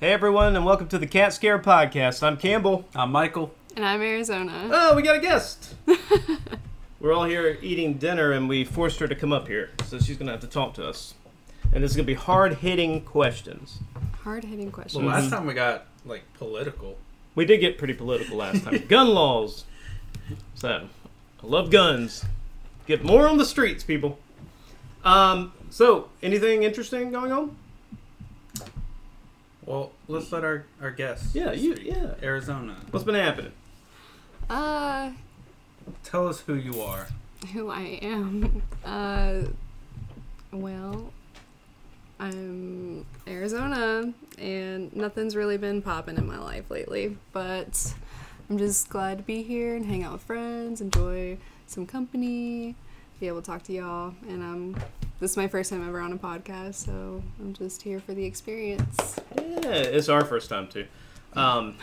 Hey everyone, and welcome to the Cat Scare Podcast. I'm Campbell. I'm Michael. And I'm Arizona. Oh, we got a guest. We're all here eating dinner, and we forced her to come up here, so she's gonna have to talk to us. And this is gonna be hard-hitting questions. Hard hitting questions. Well, last time we got like political. We did get pretty political last time. Gun laws. So, I love guns. Get more on the streets, people. Um. So, anything interesting going on? Well, let's let our our guests. Yeah, you. Yeah. Arizona. What's been happening? Uh, Tell us who you are. who I am. Uh, well, I'm Arizona, and nothing's really been popping in my life lately. But I'm just glad to be here and hang out with friends, enjoy some company, be able to talk to y'all. And I'm this is my first time ever on a podcast, so I'm just here for the experience. Yeah, it's our first time too. Um.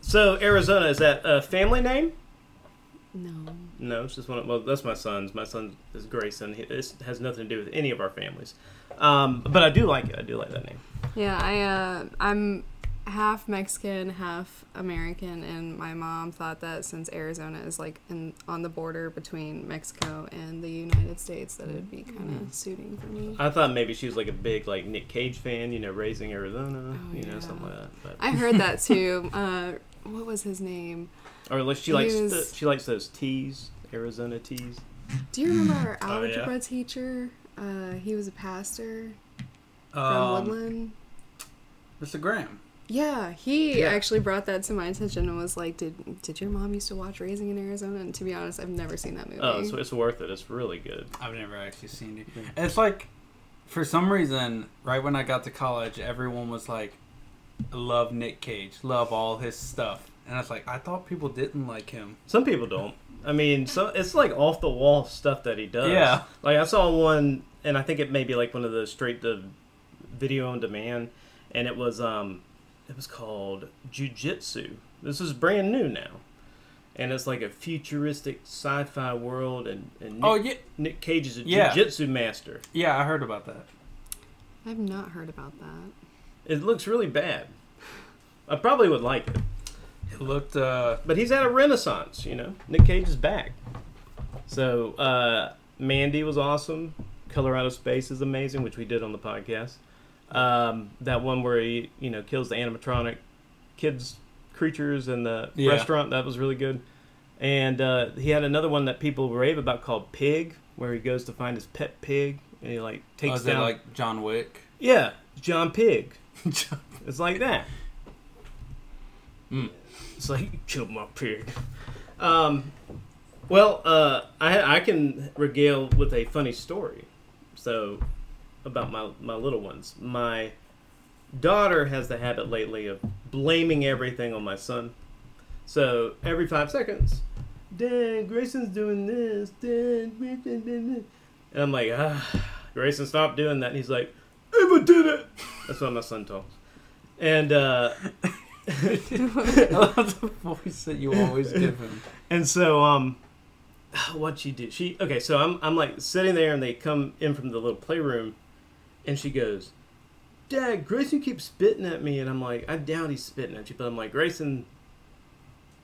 So Arizona is that a family name? No. No, it's just one. Of, well, that's my son's. My son is Grayson. He, it has nothing to do with any of our families. Um, but I do like it. I do like that name. Yeah, I uh, I'm half Mexican, half American, and my mom thought that since Arizona is like in on the border between Mexico and the United States, that it'd be kind of suiting for me. I thought maybe she was like a big like Nick Cage fan. You know, raising Arizona. Oh, you know, something like that. But, I heard that too. Uh, what was his name? or like she he likes was- the, she likes those teas, Arizona teas. Do you remember our Oh, yeah. algebra teacher? Uh, he was a pastor from Um, Woodland. Mr. Graham. Yeah, he Yeah. actually brought that to my attention and was like, "Did did your mom used to watch Raising in Arizona?" And to be honest, I've never seen that movie. Oh, so it's worth it. It's really good. I've never actually seen it. Yeah. It's like, for some reason, right when I got to college, everyone was like, "Love Nick Cage, love all his stuff," and I was like, I thought people didn't like him. Some people don't. I mean, so it's like off the wall stuff that he does. Yeah. Like I saw one, and I think it may be like one of the straight to video on demand, and it was um, it was called Jiu Jitsu. This is brand new now, and it's like a futuristic sci-fi world, and, and Nick, Oh yeah, Nick Cage is a Yeah. jujitsu master. yeah, I heard about that. I've not heard about that. It looks really bad. I probably would like it, It looked. uh but he's at a renaissance. You know, Nick Cage is back. So uh, Mandy was awesome. Color Out of Space is amazing, which we did on the podcast. Um, that one where he, you know, kills the animatronic kids creatures in the Yeah. restaurant. That was really good. And uh, he had another one that people rave about called Pig, where he goes to find his pet pig and he like Oh, takes it down. like John Wick? yeah, John Pig. It's like that. Mm. It's like you killed my pig. Um, well, uh, I I can regale with a funny story. So about my my little ones. My daughter has the habit lately of blaming everything on my son. So every five seconds, Dad, Grayson's doing this. Dad, Grayson did this. And I'm like, ah, Grayson, stop doing that. And he's like, Ava did it. That's why my son talks. And uh, I love the voice that you always give him. And so, um, what she do? She okay. So I'm I'm like sitting there, and they come in from the little playroom, and she goes, "Dad, Grayson keeps spitting at me," and I'm like, "I doubt he's spitting at you," but I'm like, Grayson,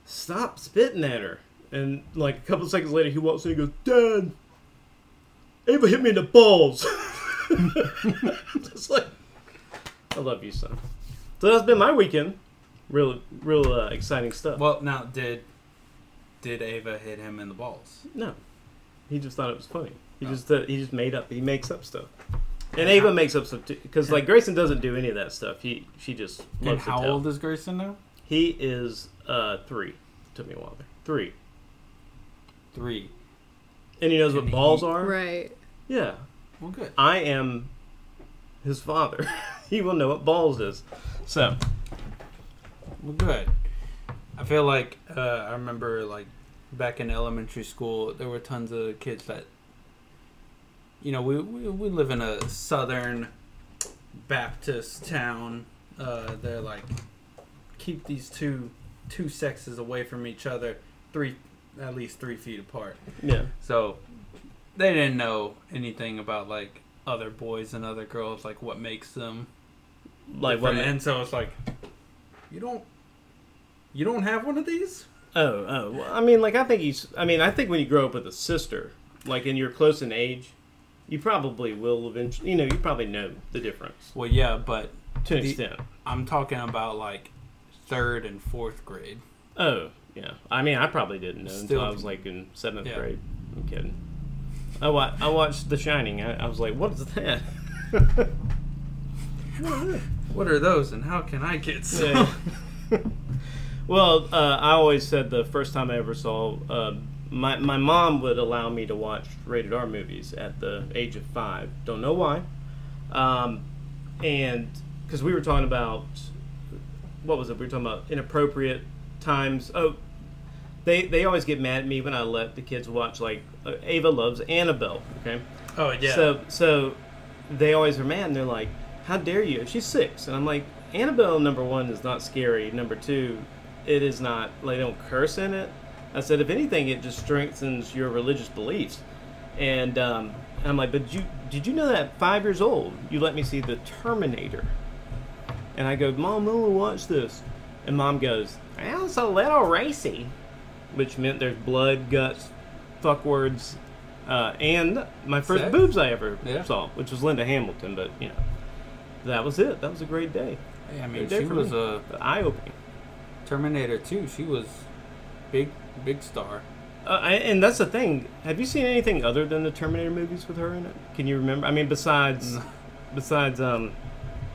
stop spitting at her. And like a couple seconds later, he walks in and goes, "Dad, Ava hit me in the balls." Just like, I love you, son. So that's been my weekend. Real, real uh, exciting stuff. Well, now did did Ava hit him in the balls? No, he just thought it was funny. He Oh. just uh, he just made up. He makes up stuff, and Ava makes up some too. Because like Grayson doesn't do any of that stuff. He she just And loves to how tell. old is Grayson now? He is uh three. Took me a while there. Three, Three. and he knows And what balls are. Right. Yeah, Well, good. I am his father. he will know what balls is. So Well, good. I feel like uh, I remember like back in elementary school, there were tons of kids that, you know, we we, we live in a southern Baptist town. Uh, they're like keep these two two sexes away from each other, three at least three feet apart. yeah, So they didn't know anything about like other boys and other girls, like what makes them like what? different. And so it's like You don't. You don't have one of these? Oh, oh. Well, I mean, like I think he's. I mean, I think when you grow up with a sister, like and you're close in age, you probably will eventually. You know, you probably know the difference Well, yeah, but to an The- extent. I'm talking about like third and fourth grade. Oh, yeah. I mean, I probably didn't know until Still- I was like in seventh Yeah. grade. I'm kidding. I, wa- I watched The Shining. I, I was like, what is that? What are those, and how can I get some? Yeah. well, uh, I always said the first time I ever saw uh, my my mom would allow me to watch rated R movies at the age of five. Don't know why, um, and because we were talking about what was it? We were talking about inappropriate times. Oh, they they always get mad at me when I let the kids watch like uh, Ava loves Annabelle. Okay. Oh yeah. So so they always are mad and they're like, How dare you? She's six and I'm like, Annabelle number one is not scary. Number two, it is not like they don't curse in it. I said if anything it just strengthens your religious beliefs. And um, I'm like, But you did you know that at five years old you let me see the Terminator? And I go, Mom, I wanna watch this and mom goes, Well, it's a little racy which meant there's blood, guts, fuck words, uh, and my first Sex? boobs I ever Yeah. saw, which was Linda Hamilton. But you know, that was it. That was a great day. Hey, I mean, day she was me. a eye opening. Terminator 2. She was big, big star. Uh, I, and that's the thing. Have you seen anything other than the Terminator movies with her in it? Can you remember? I mean, besides besides um,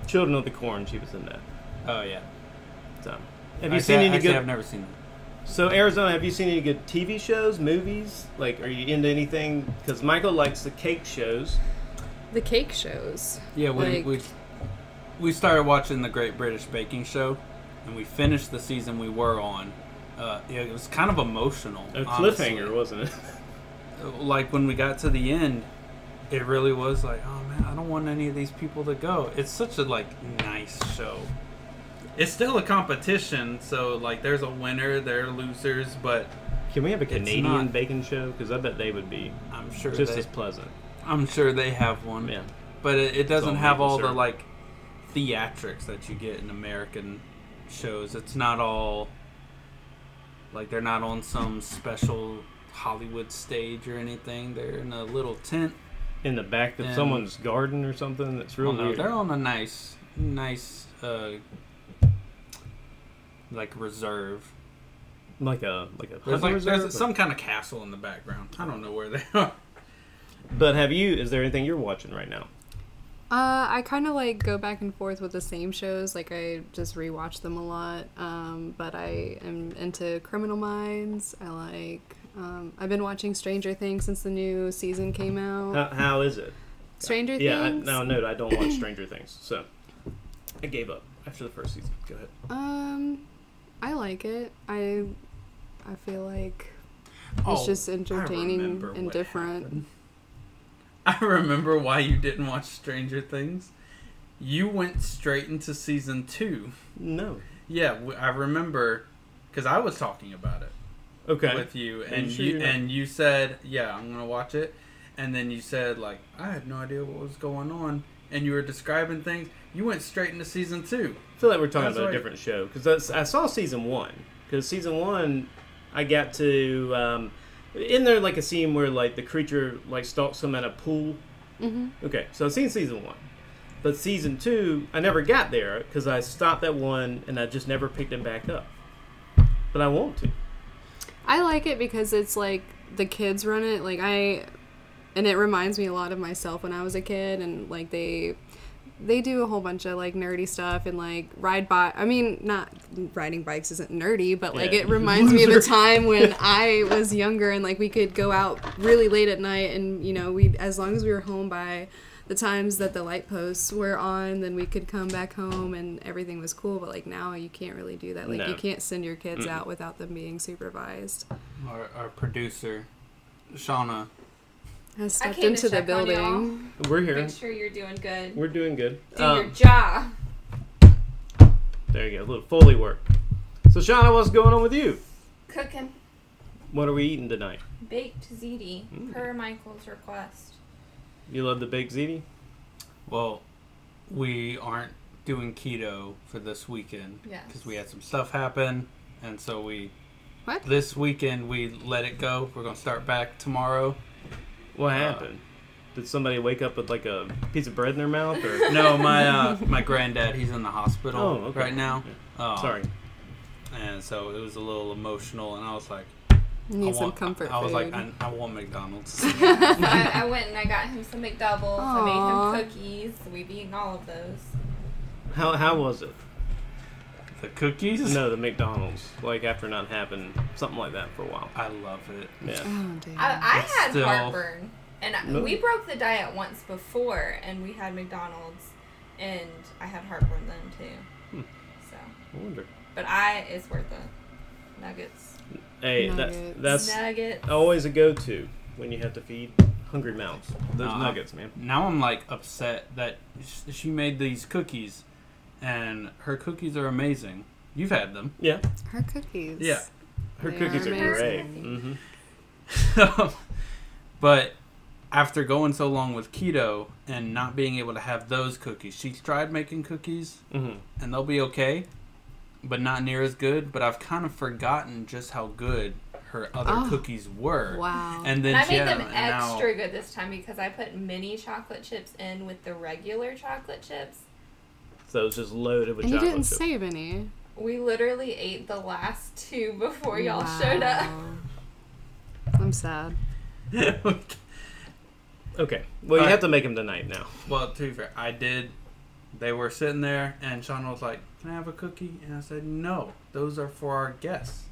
Children of the Corn, she was in that. Oh yeah. So, have I you seen ca- any actually, good? I've never seen it. So Arizona, have you seen any good TV shows, movies? Like, are you into anything? Because Michael likes the cake shows. The cake shows. Yeah, we, Like- we we started watching the Great British Baking Show, and we finished the season we were on. Uh, yeah, it was kind of emotional. A honestly. cliffhanger, wasn't it? Like when we got to the end, it really was like, oh man, I don't want any of these people to go. It's such a like nice show. It's still a competition, so like there's a winner, there are losers, but Can we have a Canadian not- bacon show? Because I bet they would be I'm sure just they, as pleasant. I'm sure they have one. Yeah. But it, it doesn't have all the like theatrics that you get in American shows. It's not all like they're not on some special Hollywood stage or anything. They're in a little tent. In the back of And- someone's garden or something. That's real no, they're on a nice, nice, uh, like reserve. like a like a There's like reserve? there's some kind of castle in the background. I don't know where they are. But have you? Is there anything you're watching right now? Uh, I kind of like go back and forth with the same shows. Like I just rewatch them a lot. Um, but I am into Criminal Minds. I like. Um, I've been watching Stranger Things since the new season came out. How, how is it? Stranger Things Yeah. I, Things. no, no, I don't watch Stranger Things, so I gave up after the first season. Go ahead. Um, I like it. I, I feel like it's Oh, just entertaining and different. happened. I remember why you didn't watch Stranger Things. You went straight into season two. No. Yeah, I remember because I was talking about it Okay. with you, and sure you and you said, "Yeah, I'm gonna watch it," and then you said, "Like I had no idea what was going on," and you were describing things. You went straight into season two. I feel like we're talking about a different show because I saw season one. Because season one, I got to um, in there like a scene where like the creature like stalks him at a pool. hmm Okay, so I've seen season one, but season two, I never got there because I stopped at one and I just never picked it back up. But I want to. I like it because it's like the kids run it. Like I, and it reminds me a lot of myself when I was a kid, and like they, they do a whole bunch of like nerdy stuff and like ride bike. I mean, not riding bikes isn't nerdy, but like Yeah. it reminds me of a time when I was younger and like we could go out really late at night, and you know we as long as we were home by the times that the light posts were on, then we could come back home and everything was cool. But like now, you can't really do that. Like No. you can't send your kids Mm-mm. out without them being supervised. Our, our producer, Shauna. Has I stepped came to into the building. We're here. Make sure you're doing good. We're doing good. Do Um, your job. there you go. A little Foley work. So, Shauna, what's going on with you? Cooking What are we eating tonight? baked ziti Mm. per Michael's request. You love the baked ziti? Well, we aren't doing keto for this weekend Yes. because we had some stuff happen, and so we What? this weekend we let it go. We're gonna start back tomorrow. What happened? Did somebody wake up with like a piece of bread in their mouth, or No, my uh, my granddad, he's in the hospital Oh, okay. right now. Um, sorry? And so it was a little emotional, and I was like, need I some want, comfort I was like, I, I want McDonald's. so I, I went and I got him some McDoubles. Aw. I made him cookies. We've eaten all of those. How how was it? The cookies. No, the McDonald's. Like after not having something like that for a while. I love it. Yeah. oh, damn. I, I had still- heartburn, and I, No. we broke the diet once before, and we had McDonald's, and I had heartburn then too. Hmm. So, I wonder. but I it's worth it. Nuggets. Hey, that, Nuggets. that's Nuggets. always a go-to when you have to feed hungry mouths. Those Uh-uh. nuggets, man. Now I'm like upset that sh- she made these cookies, and her cookies are amazing. You've had them. Yeah, Her cookies. Yeah. her They cookies are are, great. amazing. hmm but after going so long with keto and not being able to have those cookies, she's tried making cookies, hmm and they'll be okay, but not near as good. But I've kind of forgotten just how good her other Oh. cookies were. Wow. And then And I she made had them and now- extra good this time because I put mini chocolate chips in with the regular chocolate chips. So it's just loaded with And you didn't chips. save any. We literally ate the last two before y'all showed up. I'm sad. Okay, well you Alright. have to make them tonight now. Well, to be fair, I did. They were sitting there, and Sean was like, "Can I have a cookie?" And I said, "No, those are for our guests."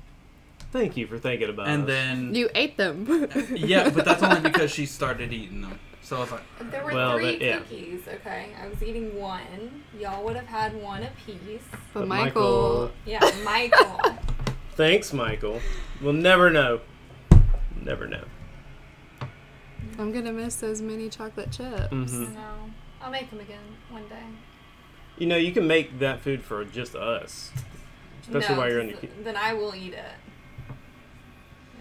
Thank you for thinking about and us. then, You ate them. yeah, but that's only because she started eating them. So I was like, There were Well, three that- yeah. cookies, okay? I was eating one. Y'all would have had one apiece. But But Michael, Yeah, Michael. Thanks, Michael. We'll never know. Never know. I'm gonna miss those mini chocolate chips. hmm no. I'll make them again one day. You know, you can make that food for just us, especially No, while you're in 'cause the. Then I will eat it.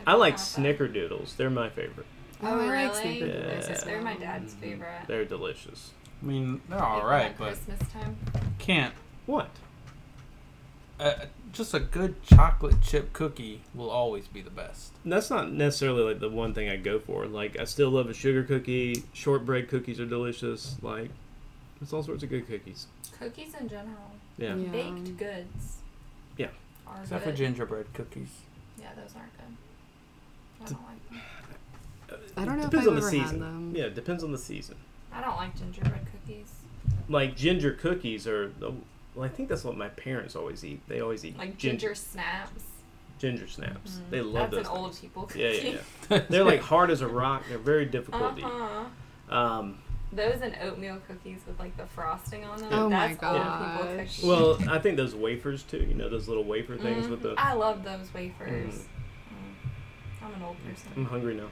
I like Have snickerdoodles. They're my favorite. Oh, Oh, like really? Yeah. They're my dad's favorite. They're delicious. I mean, they're Get all them right, at but Christmas time. can't. What? Uh, just a good chocolate chip cookie will always be the best. That's not necessarily like the one thing I go for. Like I still love a sugar cookie. Shortbread cookies are delicious. Like there's all sorts of good cookies. Cookies in general. Yeah. Yeah. Baked goods. Yeah. Are Except for gingerbread cookies. Yeah, those aren't good. I don't like them. I don't know if depends I've on the ever had season. them. Yeah, it depends on the season. I don't like gingerbread cookies. Like ginger cookies are. the- Well, I think that's what my parents always eat. They always eat Like ginger ginger snaps. ginger snaps. Mhm. They love That's those. an old people cookie. Yeah, yeah, yeah. They're like hard as a rock. They're very difficult to eat. Uh-huh. Um, Those and oatmeal cookies with like the frosting on them. Oh my That's old people gosh. cookies. well, I think those wafers too. You know those little wafer things with the. Mhm. I love those wafers. Mm. Mm. I'm an old person. I'm hungry now.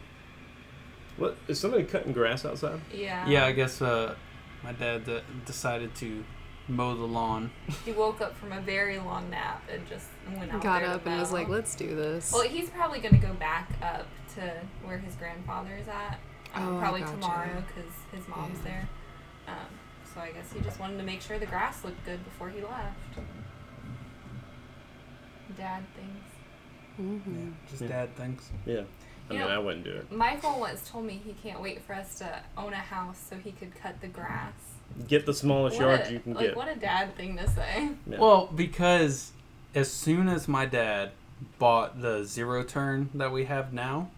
What is somebody cutting grass outside? Yeah. Yeah, I guess uh, my dad uh, decided to mow the lawn. He woke up from a very long nap and just went out Got there up and was like, "Let's do this." Well, he's probably going to go back up to where his grandfather is at. Um, Oh, probably gotcha. tomorrow because his mom's Yeah. there. Um, so I guess he just wanted to make sure the grass looked good before he left. Dad things. hmm Just Yeah. dad things. Yeah. I You mean, know- I wouldn't do it. Michael once told me he can't wait for us to own a house so he could cut the grass. Get the smallest What yard a- you can like, get. What a dad thing to say. Yeah. Well, because as soon as my dad bought the zero turn that we have now,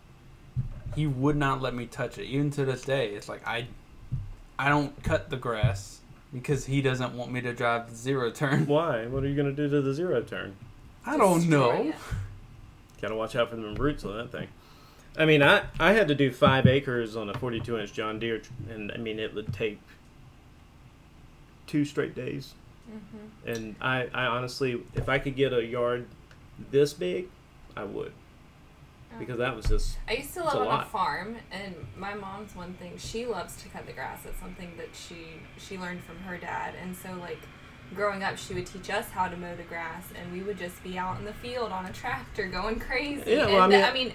he would not let me touch it. Even to this day, it's like I, I don't cut the grass because he doesn't want me to drive the zero turn. Why? What are you gonna do to the zero turn? I don't Destroy know. Gotta watch out for them roots on that thing. I mean, I I had to do five acres on a 42 inch John Deere, and I mean it would take two straight days. Mhm. And I I honestly, if I could get a yard this big, I would because that was just I used to live a on a lot. farm, and my mom's one thing. She loves to cut the grass. It's something that she she learned from her dad, and so like growing up, she would teach us how to mow the grass, and we would just be out in the field on a tractor going crazy. Yeah, well, I and mean- I mean,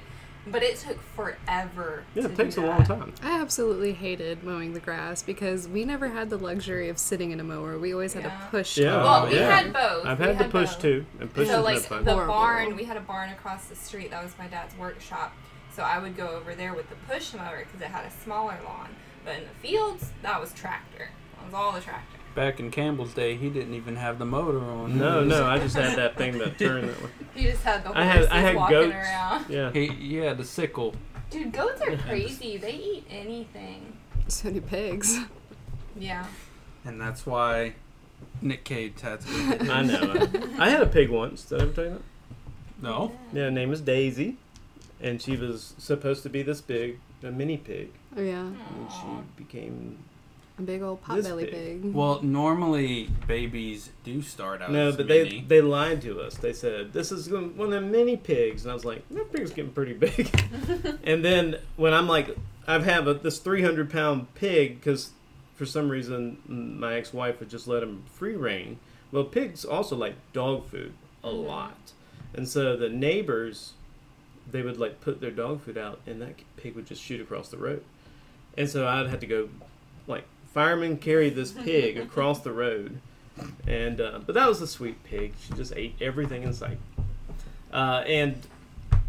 but it took forever. Yeah, to it takes do a long time. I absolutely hated mowing the grass because we never had the luxury of sitting in a mower. We always had Yeah. to push. Yeah. mow. Well, we yeah. had both. I've We had to push both. too, and push so is like not the Horrible. barn, we had a barn across the street. That was my dad's workshop. So I would go over there with the push mower because it had a smaller lawn. But in the fields, that was tractor. That was all the tractor. Back in Campbell's day, he didn't even have the motor on. No, no, I just had that thing that turned that way. He just had the I had I had walking goats. around. Yeah. He, he had the sickle. Dude, goats are crazy. They eat anything. So do pigs. Yeah. And that's why Nick Cage had to. I know. I had a pig once. Did I ever tell you that? No. Yeah, her name is Daisy, and she was supposed to be this big, a mini pig, Oh yeah, and Aw. she became a big old This potbelly big. pig. Well, normally babies do start out no, as but they mini. they lied to us. They said this is one of the mini pigs, and I was like, that pig's getting pretty big. and then when I'm like, I've have a, this 300 pound pig because for some reason my ex wife would just let him free reign. Well, pigs also like dog food a Mhm. lot, and so the neighbors they would like put their dog food out, and that pig would just shoot across the road. And so I'd have to go, like firemen carried this pig across the road, and uh, but that was a sweet pig. She just ate everything in sight. Uh, and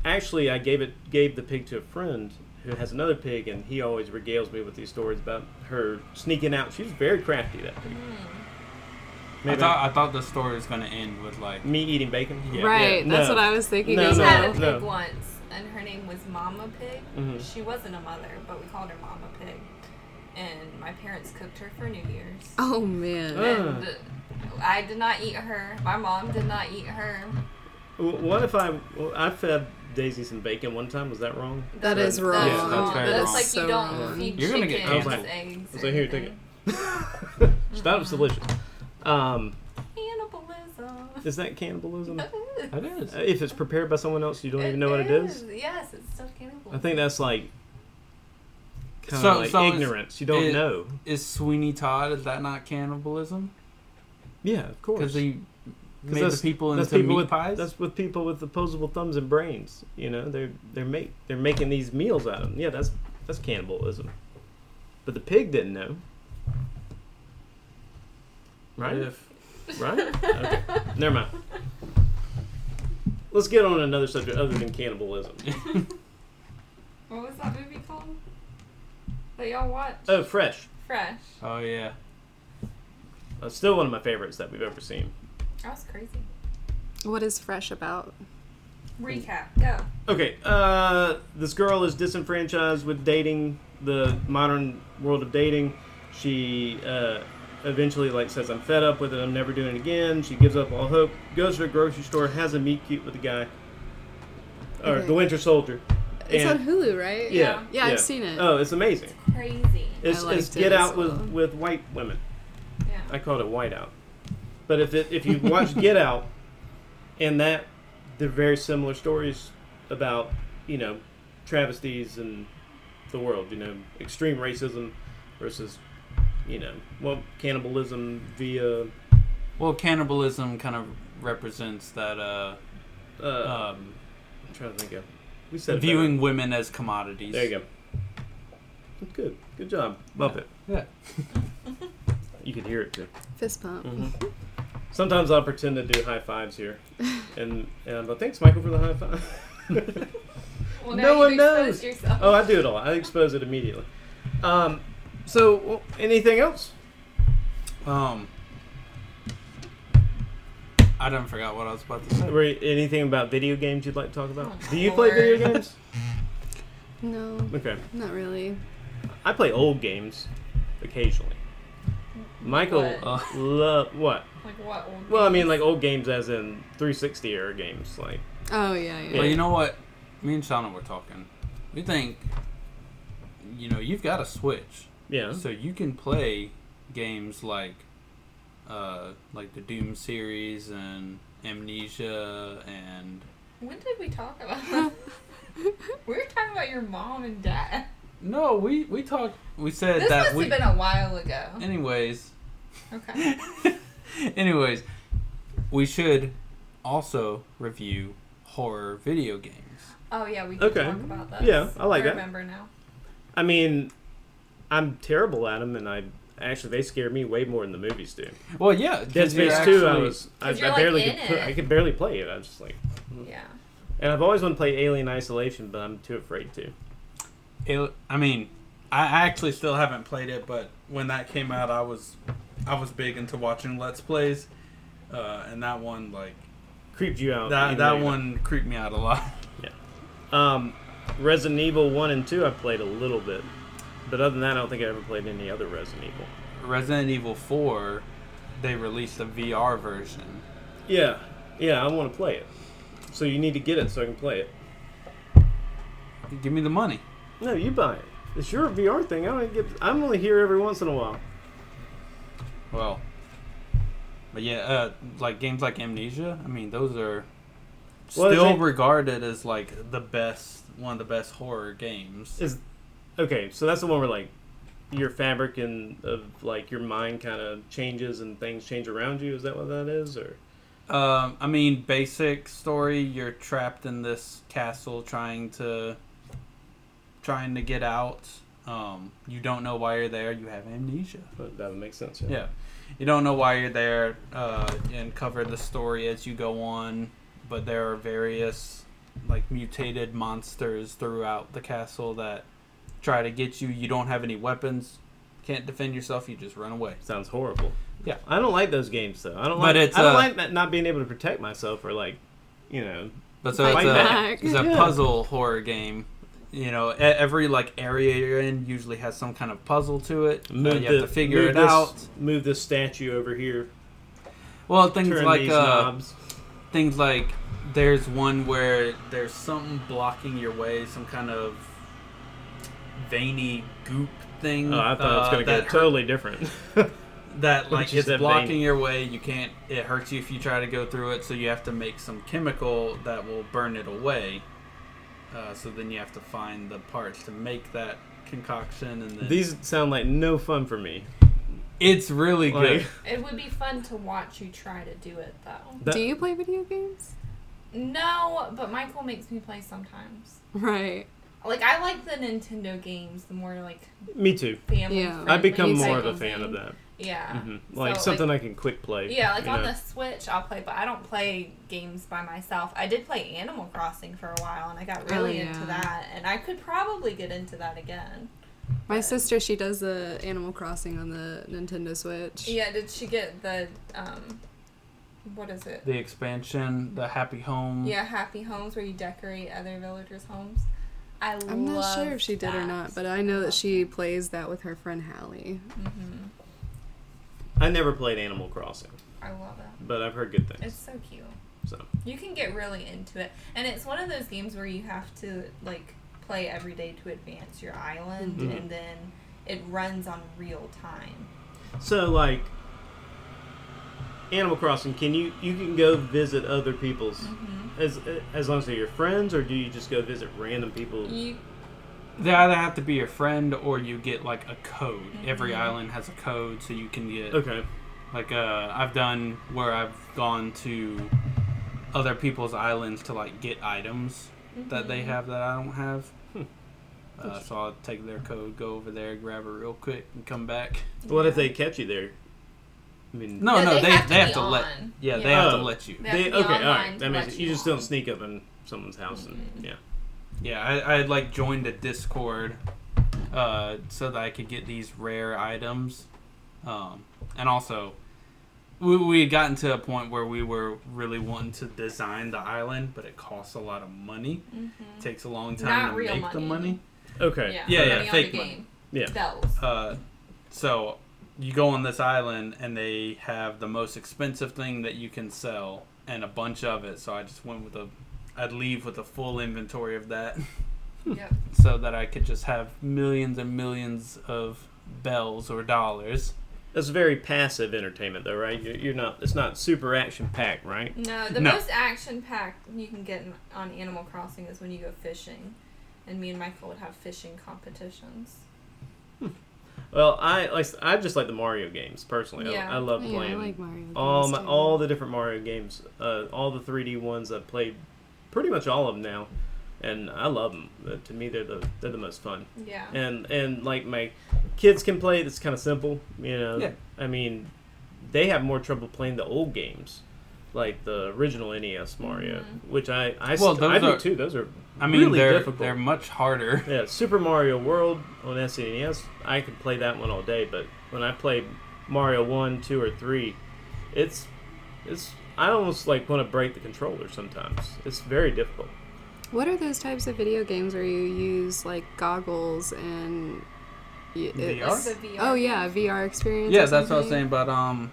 actually, I gave it gave the pig to a friend who has another pig, and he always regales me with these stories about her sneaking out. She was very crafty. That pig. Mm. I thought I thought the story was gonna end with like me eating bacon. Yeah. right, Yeah, that's no. what I was thinking No, We as no, had well. a pig no. once, and her name was Mama Pig. Mhm. She wasn't a mother, but we called her Mama Pig. And my parents cooked her for New Year's. Oh man. And I did not eat her. My mom did not eat her. What if I well, I fed Daisy some bacon one time? Was that wrong? That is That's wrong. Yeah, that's very That's wrong. like So you don't wrong. feed You're gonna get chickens canceled. eggs. I was like, here, take it. She thought it was delicious. Um, Cannibalism. is that cannibalism? that is. Uh, if it's prepared by someone else, you don't even know what it is. Yes, it's still cannibalism. I think that's like kind of So- like so it's- ignorance. You don't it- know. Is Sweeney Todd is that not cannibalism? Yeah, of course. Because he 'Cause made that's- the people that's into people meat with pies. that's with people with opposable thumbs and brains. You know, they're they're make they're making these meals out of them. Yeah, that's that's cannibalism. But the pig didn't know, right? If- Right? Okay. Never mind. Let's get on another subject other than cannibalism. What was that movie called? That y'all watched? Oh, Fresh. Fresh. oh yeah. Uh, still one of my favorites that we've ever seen. That was crazy. What is fresh about? Recap. Go. Okay, uh, this girl is disenfranchised with dating, the modern world of dating. She uh, eventually like says, "I'm fed up with it. I'm never doing it again." She gives up all hope. Goes to a grocery store, has a meet cute with a guy, or Okay. the Winter Soldier. It's And- on Hulu, right? Yeah, Yeah, I've seen it. Oh, it's amazing. Crazy. It's, liked it's it Get as Out well. with with white women. Yeah. I called it White Out. But if it, if you watch Get Out, and that they're very similar stories about you know travesties and the world. You know, extreme racism versus you know well cannibalism via Well, cannibalism kind of represents that uh, uh, um, I'm trying to think of we said it viewing women as commodities. There you go. That's Good, good job. Bump it. Yeah. You can hear it too. Fist pump. Mhm. Sometimes I'll pretend to do high fives here, and and I'm like, thanks, Michael, for the high five. Well, No one knows. Yourself. oh, I do it all. I expose it immediately. Um, so well, anything else? Um, I don't forgot what I was about to say. Or anything about video games you'd like to talk about? Oh, do you play video games? No, Okay, not really. I play old games occasionally. Michael, What? Uh, lo- what? Like what? Old Well, I mean, like old games, as in 360 era games, like Oh yeah, yeah. Well, you know what? Me and Shauna were talking. We think, you know, you've got a Switch, yeah. so you can play games like, uh, like the Doom series and Amnesia and When did we talk about that? we were talking about your mom and dad. no, we we talked. We said This that must we. have been a while ago. Anyways, Okay. anyways, we should also review horror video games. Oh yeah, we can Okay. talk about that. Yeah, I like that. remember now. I mean, I'm terrible at them, and I actually they scare me way more than the movies do. Well, yeah, Dead you're Space Two, I was I, 'Cause you're, I barely in could put. I could barely play it. I was just like, Yeah. and I've always wanted to play Alien Isolation, but I'm too afraid to. It, I mean, I I actually still haven't played it, but when that came out, I was I was big into watching Let's Plays, uh, and that one like Creeped you out. that that though you- one creeped me out a lot. Yeah. Um, Resident Evil One and Two, I played a little bit, but other than that, I don't think I ever played any other Resident Evil. Resident Evil Four, they released a VR version. Yeah, yeah, I want to play it. So you need to get it so I can play it. Give me the money. No, you buy it. It's your VR thing. I don't get. I'm only here every once in a while. Well, but yeah, uh, like games like Amnesia. I mean, those are Well, still regarded as like the best, one of the best horror games. Is okay. So that's the one where like your fabric and of like your mind kind of changes and things change around you. Is that what that is? Or Um, I mean, basic story. You're trapped in this castle, trying to trying to get out. Um, you don't know why you're there. You have amnesia. but that would make sense. Yeah, you don't know why you're there, uh, and cover the story as you go on. But there are various like mutated monsters throughout the castle that try to get you. You don't have any weapons, can't defend yourself. You just run away. Sounds horrible. Yeah. I don't like those games though. I don't But like. it's, I don't uh, like that not being able to protect myself or like, you know. But so it's a, it's a Yeah. puzzle horror game. You know, e- every like area you're in usually has some kind of puzzle to it. Uh, Move you have to figure it this- out. Move this statue over here. Well, things Turn like these uh, knobs. things like there's one where there's something blocking your way, some kind of veiny goop thing. Oh, I thought it was uh, going to that get hurt- totally different. that like you it's blocking veiny. your way. You can't. It hurts you if you try to go through it. So you have to make some chemical that will burn it away. Uh, so then you have to find the parts to make that concoction, and then These sound like no fun for me. it's really good. It would be fun to watch you try to do it though. that- Do you play video games? No, but Michael makes me play sometimes. Right. Like I like the Nintendo games, the more like me too. family. Yeah. I've become more of a fan of that. Yeah. hmm Like So, something I can quick play. Yeah, like you on know? the Switch, I'll play, but I don't play games by myself. I did play Animal Crossing for a while, and I got really Oh, into yeah. that, and I could probably get into that again. My sister, she does the Animal Crossing on the Nintendo Switch. Yeah, did she get the um, what is it? The expansion, the Happy Home. Yeah, Happy Homes where you decorate other villagers' homes. I I'm not sure if she did or not, but I know that she plays that with her friend Hallie. hmm I never played Animal Crossing, I love it. but I've heard good things. It's so cute. So You can get really into it, and it's one of those games where you have to like play every day to advance your island, Mhm. and then it runs on real time. So like Animal Crossing, can you you can go visit other people's Mm-hmm. as as long as they're your friends, or do you just go visit random people? You They either have to be your friend or you get like a code. Every Mhm. island has a code, so you can get Okay, like uh, I've done where I've gone to other people's islands to like get items that they Mhm. have that I don't have. Hmm. Uh, so I'll take their code, go over there, grab it real quick, and come back. what if they catch you there? I mean, No, Yeah, no, they they have to they have to let on. yeah, they Yeah. have to Oh. let you. They they to okay, all right. online right. That makes you, you just don't sneak up in someone's house and Mhm. yeah. Yeah, I, I had like joined a Discord uh, so that I could get these rare items, um, and also we we had gotten to a point where we were really wanting to design the island, but it costs a lot of money. Mhm. It takes a long time Not to real make the money. money. Okay, Yeah, Yeah, yeah, money on fake money. Yeah. Bells. Uh, so you go on this island and they have the most expensive thing that you can sell and a bunch of it. So I just went with a. I'd leave with a full inventory of that. Hmm. yep. so that I could just have millions and millions of bells or dollars. That's very passive entertainment, though, right? You're, you're not. It's not super action packed, right? No, the No. most action packed you can get on Animal Crossing is when you go fishing, and me and Michael would have fishing competitions. Well, I like. I just like the Mario games personally. Yeah. I, I love Yeah, I playing like Mario. all games, my, too. all the different Mario games. Uh, all the 3D ones I've played, pretty much all of them now. and I love them. To me, they're the they're the most fun. Yeah. And and like my kids can play. It's kind of simple, you know. Yeah. I mean, they have more trouble playing the old games, like the original NES Mario, Mhm. which I I, Well, st- I those do are- too. Those are I mean, really they're difficult. they're much harder. Yeah, Super Mario World on SNES, I could play that one all day. But when I play Mario one, two, or three, it's it's I almost like want to break the controller sometimes. It's very difficult. What are those types of video games where you use like goggles and VR? it's- Like the VR Oh yeah. VR experience. Yeah, that's what I was saying about um,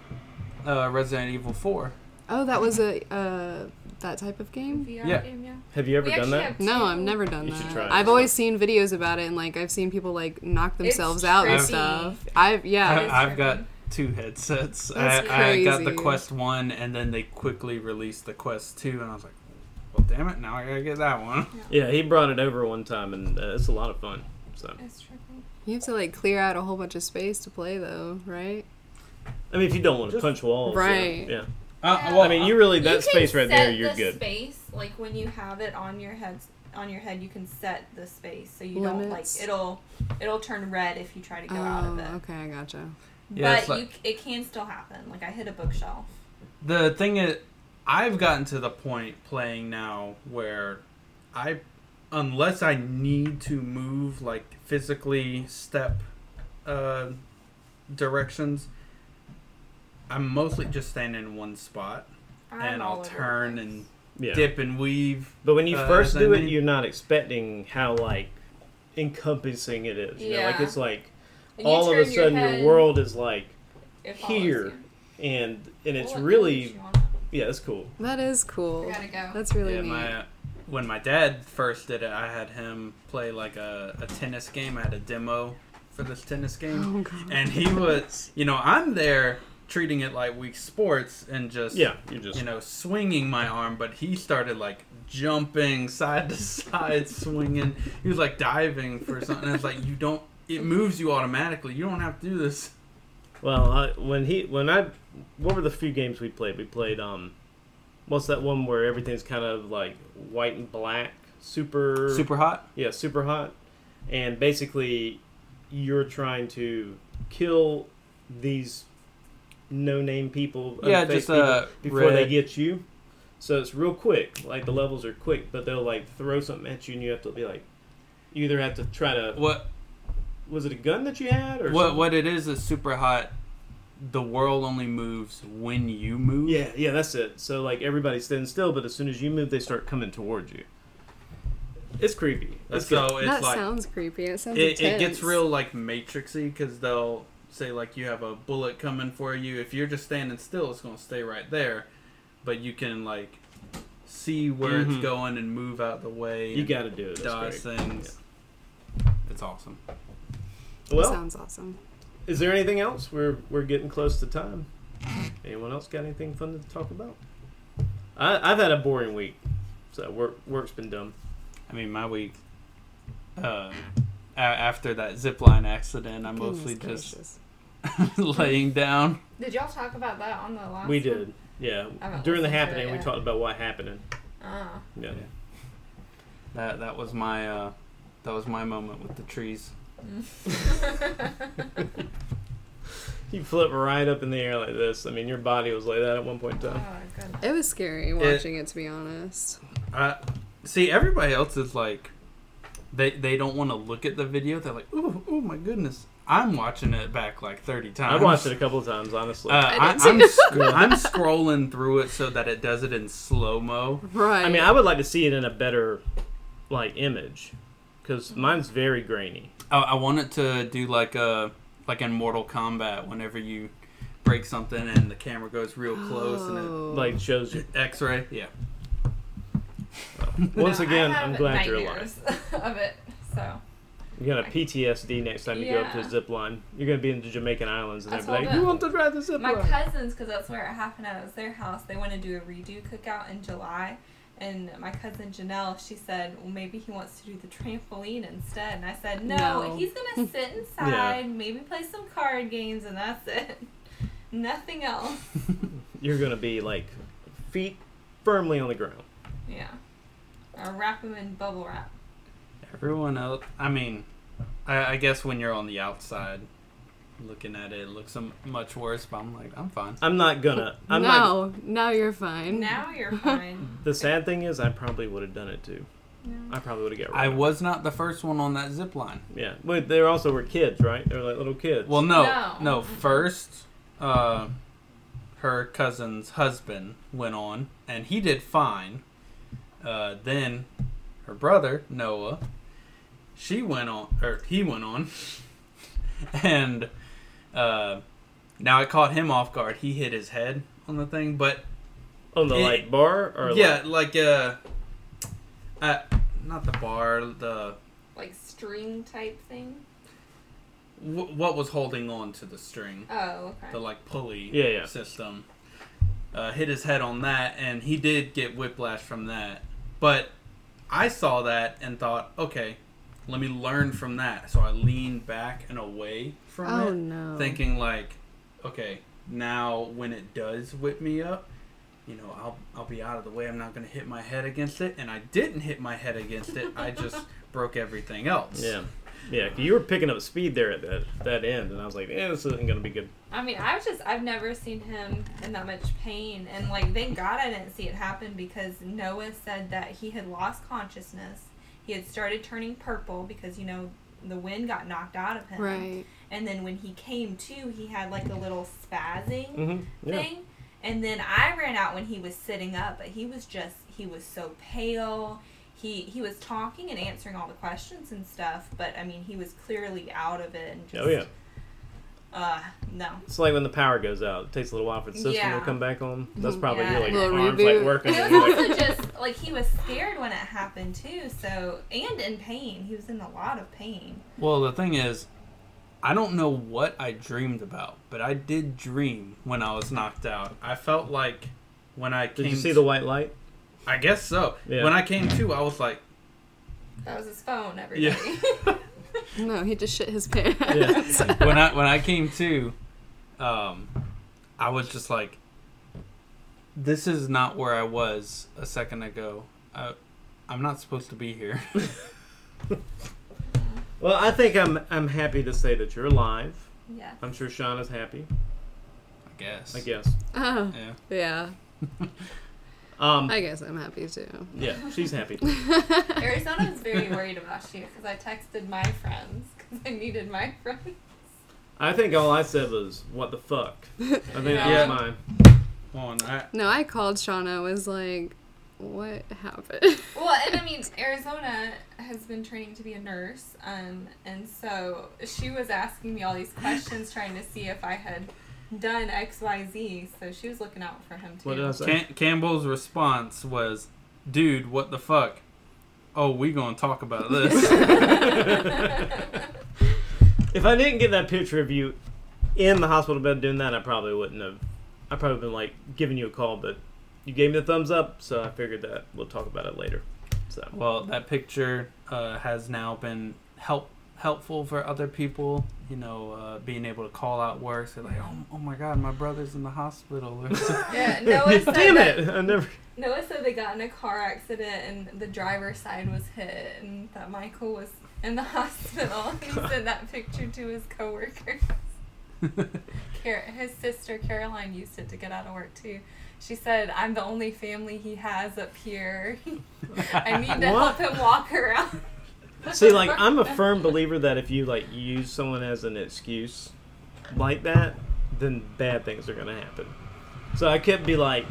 uh, Resident Evil Four. Oh, that was a uh, that type of game. VR Yeah. game, yeah. Have you ever We done actually that? have No, two- I've never done You that. should try it. I've always seen videos about it, and like I've seen people like knock themselves out and trippy. stuff. I've yeah. That is I, I've got trippy. two headsets. That's I, I got the crazy. Quest One, and then they quickly released the Quest Two, and I was like, "Well, damn it! Now I gotta get that one." Yeah, he brought it over one time, and uh, it's a lot of fun. So It's trippy. You have to like clear out a whole bunch of space to play though, right? I mean, if you don't want to Just- punch walls, yeah, Right. Yeah. Uh, Yeah. well, I mean, you really that You space right there, you're the good. Space like when you have it on your head, on your head, you can set the space so you don't like it'll it'll turn red if you try to go oh, out of it. okay, I gotcha. Yeah, but like- you, it can still happen. Like I hit a bookshelf. the thing is, I've gotten to the point playing now where I, unless I need to move like physically step uh, directions, I'm mostly just standing in one spot I'm and I'll turn and Yeah. dip and weave. But when you Uh, first do it, you're not expecting how like encompassing it is. You know, like it's like all of a turn sudden head, your world is like here. you. and and it's Well, really moves you on it. yeah, it's cool. That is cool. I gotta go. That's really yeah, neat. my uh, when my dad first did it, I had him play like a, a tennis game. I had a demo for this tennis game, oh god. and he was, you know, I'm there treating it like Wii Sports and just, Yeah, you just you know, swinging my arm, but he started like jumping side to side, swinging. He was like diving for something. It's like you don't. It moves you automatically. You don't have to do this. Well, I, when he when I what were the few games we played? We played um, what's that one where everything's kind of like white and black, super Superhot. yeah, Superhot, and basically you're trying to kill these no name people, Yeah, unfaced just, uh, people before they get you. So it's real quick. Like the levels are quick, but they'll like throw something at you, and you have to be like, you either have to try to. What Was it a gun that you had, or what something? what it is is Superhot. The world only moves when you move. Yeah, yeah, that's it. So like everybody's standing still, but as soon as you move, they start coming towards you. It's creepy. It's so good. it's that like sounds creepy. It sounds it, it gets real like matrixy because they'll say like you have a bullet coming for you. If you're just standing still, it's gonna stay right there, but you can like see where Mhm. it's going and move out the way. You got to do it. Dodge great. things. It's awesome. Well, sounds awesome. is there anything else? We're we're getting close to time. Anyone else got anything fun to talk about? I, I've had a boring week, so work work's been dumb. I mean, my week uh, a- after that zip line accident, I'm Goodness mostly just laying down. Did y'all talk about that on the last? We one? did, yeah. During the happening, we talked about what happened. Ah. Yeah. yeah. That that was my uh, that was my moment with the trees. You flip right up in the air like this. I mean, your body was like that at one point in oh, time. good. It was scary watching it, to be honest. Uh, see, everybody else is like, they they don't want to look at the video. They're like, ooh, oh my goodness. I'm watching it back like 30 times. I've watched it a couple of times, honestly. Uh, I I did am sc- I'm scrolling through it so that it does it in slow mo. Right. I mean, I would like to see it in a better, like, image, because mine's very grainy. I, I want it to do like a like in Mortal Kombat whenever you break something and the camera goes real close and it Like, shows you. X-ray. Yeah. Once No, again, I have I'm glad you're alive. nightmares of it. So You're gonna PTSD next time you go up to a Yeah. zip line. You're gonna be in the Jamaican Islands and they'll be like, told "You want to ride the zip my line?" cousins, because that's where it happened at, it was their house. They want to do a redo cookout in July, and my cousin Janelle, she said, well, maybe he wants to do the trampoline instead. And I said, no, No. he's gonna sit inside, maybe play some card games, and that's it. Nothing else. You're gonna be like feet firmly on the ground. Yeah. or wrap them in bubble wrap. Everyone else, I mean, I, I guess when you're on the outside looking at it, it looks m- much worse. But I'm like, I'm fine. I'm not gonna. I'm not. no, now you're fine. Now you're fine. The sad thing is, I probably would have done it too. No. I probably would have got. I rid of it. was not the first one on that zip line. Yeah, but they also were kids, right? They were like little kids. Well, no, No. no. First, uh, her cousin's husband went on, and he did fine. Uh, then, her brother Noah, she went on, or he went on, and uh, now I caught him off guard. He hit his head on the thing, but on the it- like bar or yeah, like uh, uh, not the bar, the like string type thing. w- what was holding on to the string. Oh, okay. the like pulley Yeah, yeah. system. Uh, hit his head on that, and he did get whiplash from that. But I saw that and thought, okay, let me learn from that. So I leaned back and away from Oh it, no. thinking like, okay, now when it does whip me up, you know, I'll I'll be out of the way. I'm not going to hit my head against it, and I didn't hit my head against it. I just broke everything else. Yeah, yeah. You were picking up speed there at that that end, and I was like, "Yeah, this isn't gonna be good." I mean, I've just I've never seen him in that much pain, and like thank God I didn't see it happen because Noah said that he had lost consciousness. He had started turning purple because you know the wind got knocked out of him, Right. and then when he came to, he had like a little spazzing Mm-hmm. Yeah. thing, and then I ran out when he was sitting up, but he was just he was so pale. He he was talking and answering all the questions and stuff, but I mean he was clearly out of it and just Oh yeah. uh no. It's like when the power goes out. It takes a little while for the system Yeah. to come back on. That's Mhm. probably Yeah. your like arms reboot. like working. It was also just like he was scared when it happened too, so and in pain. He was in a lot of pain. Well, the thing is, I don't know what I dreamed about, but I did dream when I was knocked out. I felt like when I came. Did you see to- the white light? I guess so. Yeah. When I came to, I was like, That was his phone, everybody. No, he just shit his pants. Yeah. when I when I came to, um, I was just like, this is not where I was a second ago. I, I'm not supposed to be here. Well, I think I'm I'm happy to say that you're alive. yeah. I'm sure Sean is happy. I guess. I guess. Oh, Yeah. yeah. Um. I guess I'm happy too. Yeah, she's happy. Arizona was very worried about you because I texted my friends because I needed my friends. I think all I said was, "What the fuck." I think that was mine. Well, and I, No, I called Shauna. Was like, what happened? Well, and I mean, Arizona has been training to be a nurse, um, and so she was asking me all these questions, trying to see if I had done X, Y, Z. So she was looking out for him too. What did I say? Cam- Campbell's response was, "Dude, what the fuck? Oh, we gonna talk about this." If I didn't get that picture of you in the hospital bed doing that, I probably wouldn't have. I probably been like giving you a call, but you gave me the thumbs up, so I figured that we'll talk about it later. So well, that picture uh, has now been help helpful for other people. You know, uh, being able to call out work. Say like, "Oh, oh my God, my brother's in the hospital." or something. yeah, Noah said damn that, it! I never. Noah said they got in a car accident and the driver's side was hit, and that Michael was in the hospital. He sent that picture to his coworkers. Car- his sister Caroline used it to get out of work too. She said, "I'm the only family he has up here. I need to What? help him walk around." See, like I'm a firm believer that if you like use someone as an excuse like that, then bad things are gonna happen. So I could be like,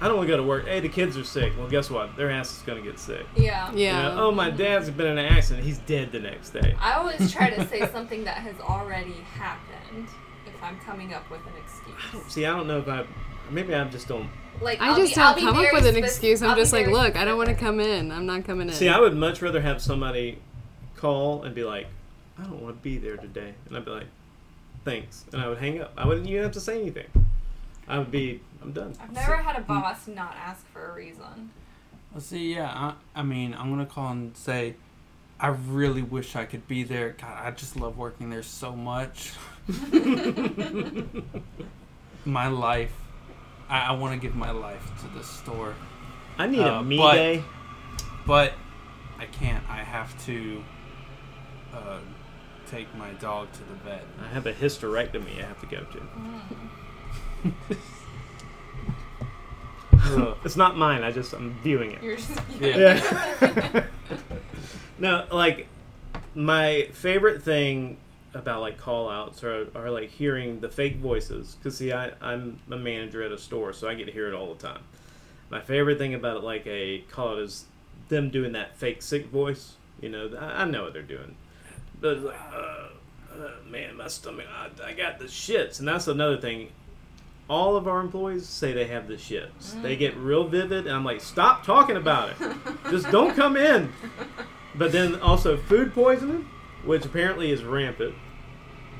I don't want to go to work. Hey, the kids are sick. Well, guess what? Their ass is gonna get sick. Yeah. You Yeah. know, oh, my dad's been in an accident. He's dead the next day. I always try to say something that has already happened if I'm coming up with an excuse. See, I don't know if I. Maybe I just don't. Like I I'll just be- don't be come up with an excuse. I'm I'll just like, very look, I don't want to come in. I'm not coming in. See, I would much rather have somebody call and be like, I don't want to be there today, and I'd be like, thanks, and I would hang up. I wouldn't even have to say anything. I would be, I'm done. I've never had a boss not ask for a reason. Well, see, yeah, I, I mean, I'm gonna call and say, I really wish I could be there. God, I just love working there so much. my life, I, I want to give my life to the store. I need Uh, a me but- day. but I can't. I have to uh, take my dog to the vet. I have a hysterectomy I have to go to. Ugh. It's not mine. I just I'm viewing it. You're just Yeah. Yeah. no, like my favorite thing about like call outs are, are like hearing the fake voices. Cause see, I, I'm a manager at a store, so I get to hear it all the time. My favorite thing about it, like a call out is them doing that fake sick voice. You know, I, I know what they're doing, but it's like, uh, uh, man, my stomach, I, I got the shits, and that's another thing. All of our employees say they have the shits. They get real vivid, and I'm like, stop talking about it. Just don't come in. But then also food poisoning, which apparently is rampant.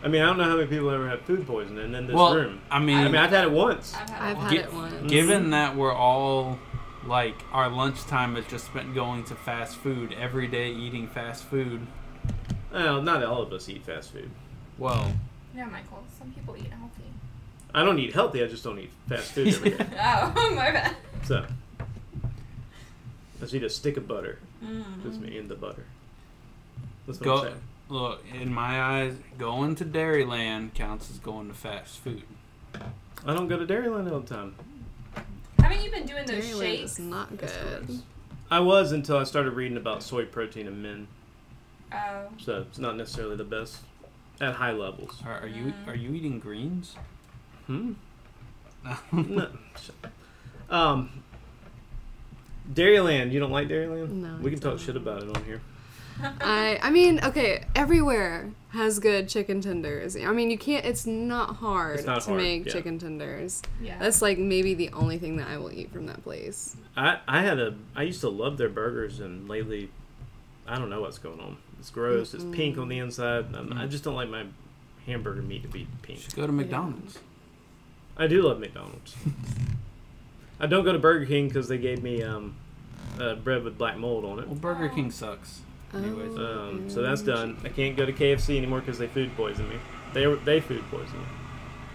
I mean, I don't know how many people ever have food poisoning in this well, room. I mean, I mean, I've had it once. I've had, I've had it once. given that we're all like our lunchtime is just spent going to fast food every day, eating fast food. Well, not all of us eat fast food. Well, Yeah, Michael. Some people eat healthy. I don't eat healthy. I just don't eat fast food every day. Oh, my bad. So, I just eat a stick of butter. Mm. Just me and the butter. That's what go I'm saying. Look in my eyes. Going to Dairyland counts as going to fast food. I don't go to Dairyland all the time. Haven't you been doing those Dairyland shakes? is not good. I was until I started reading about soy protein in men. Oh. So it's not necessarily the best at high levels. Are, are you Mm. are you eating greens? Hmm. no. Um. Dairyland. You don't like Dairyland? No, We I can talk don't. shit about it on here. I I mean, okay, everywhere has good chicken tenders. I mean, you can't. It's not hard It's not to hard, make yeah. chicken tenders. Yeah. That's like maybe the only thing that I will eat from that place. I I had a I used to love their burgers and lately, I don't know what's going on. It's gross. It's pink on the inside. Um, I just don't like my hamburger meat to be You pink. should go to McDonald's. I do love McDonald's. I don't go to Burger King because they gave me um, uh, bread with black mold on it. Well, Burger King sucks. Anyways, Oh, Um, so that's done. I can't go to KFC anymore because they food poisoned me. They were they food poisoned me.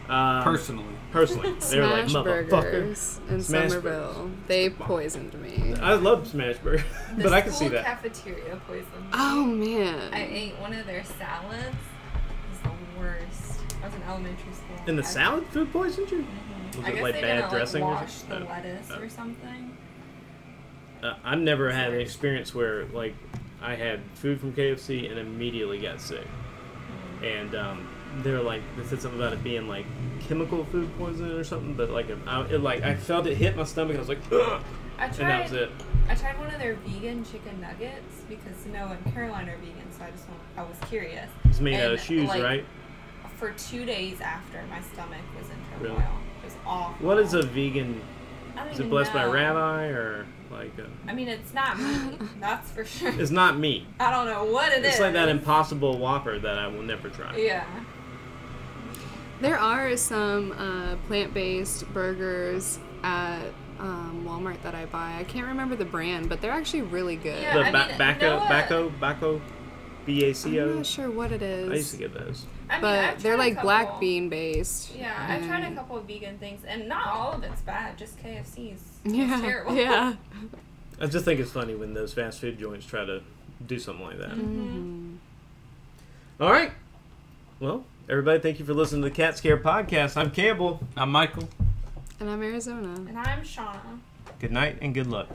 Um, personally, personally, they were like Smash burgers in Smash Somerville. burgers. They poisoned me. I love smash burger, but I can see school that. cafeteria poisoned. me. Oh man. I ate one of their salads. It was the worst. I was in elementary school. In the I- salad, food poisoned you? Mhm. Was I it guess like bad didn't, dressing or Like, wash something? the Oh. lettuce Oh. or something. Uh, I've never had an experience where like I had food from KFC and immediately got sick, and um, they're like they said something about it being like chemical food poisoning or something, but like I, it like I felt it hit my stomach and I was like, Ugh! I and that was it. I tried one of their vegan chicken nuggets because Noah and Caroline are vegan, so I just want, I was curious. It's made out of shoes, like, right? For two days after, my stomach was in turmoil. Really? It was awful. What is a vegan? Is it blessed by a rabbi or like? uh, I mean, it's not meat. that's for sure. it's not meat. I don't know what it is. It's like that Impossible Whopper that I will never try. Yeah. There are some uh, plant-based burgers at um, Walmart that I buy. I can't remember the brand, but they're actually really good. Yeah, The I ba- mean, Baco, Noah- Baco, Baco, B A C I'm not sure what it is. I used to get those. I mean, but they're tried a like black bean based. Yeah, I've tried a couple of vegan things, and not all of it's bad. Just KFC's Yeah, terrible. yeah. I just think it's funny when those fast food joints try to do something like that. Mm-hmm. All right. Well, everybody, thank you for listening to the Cat Scare podcast. I'm Campbell. I'm Michael. And I'm Arizona. And I'm Shauna. Good night and good luck.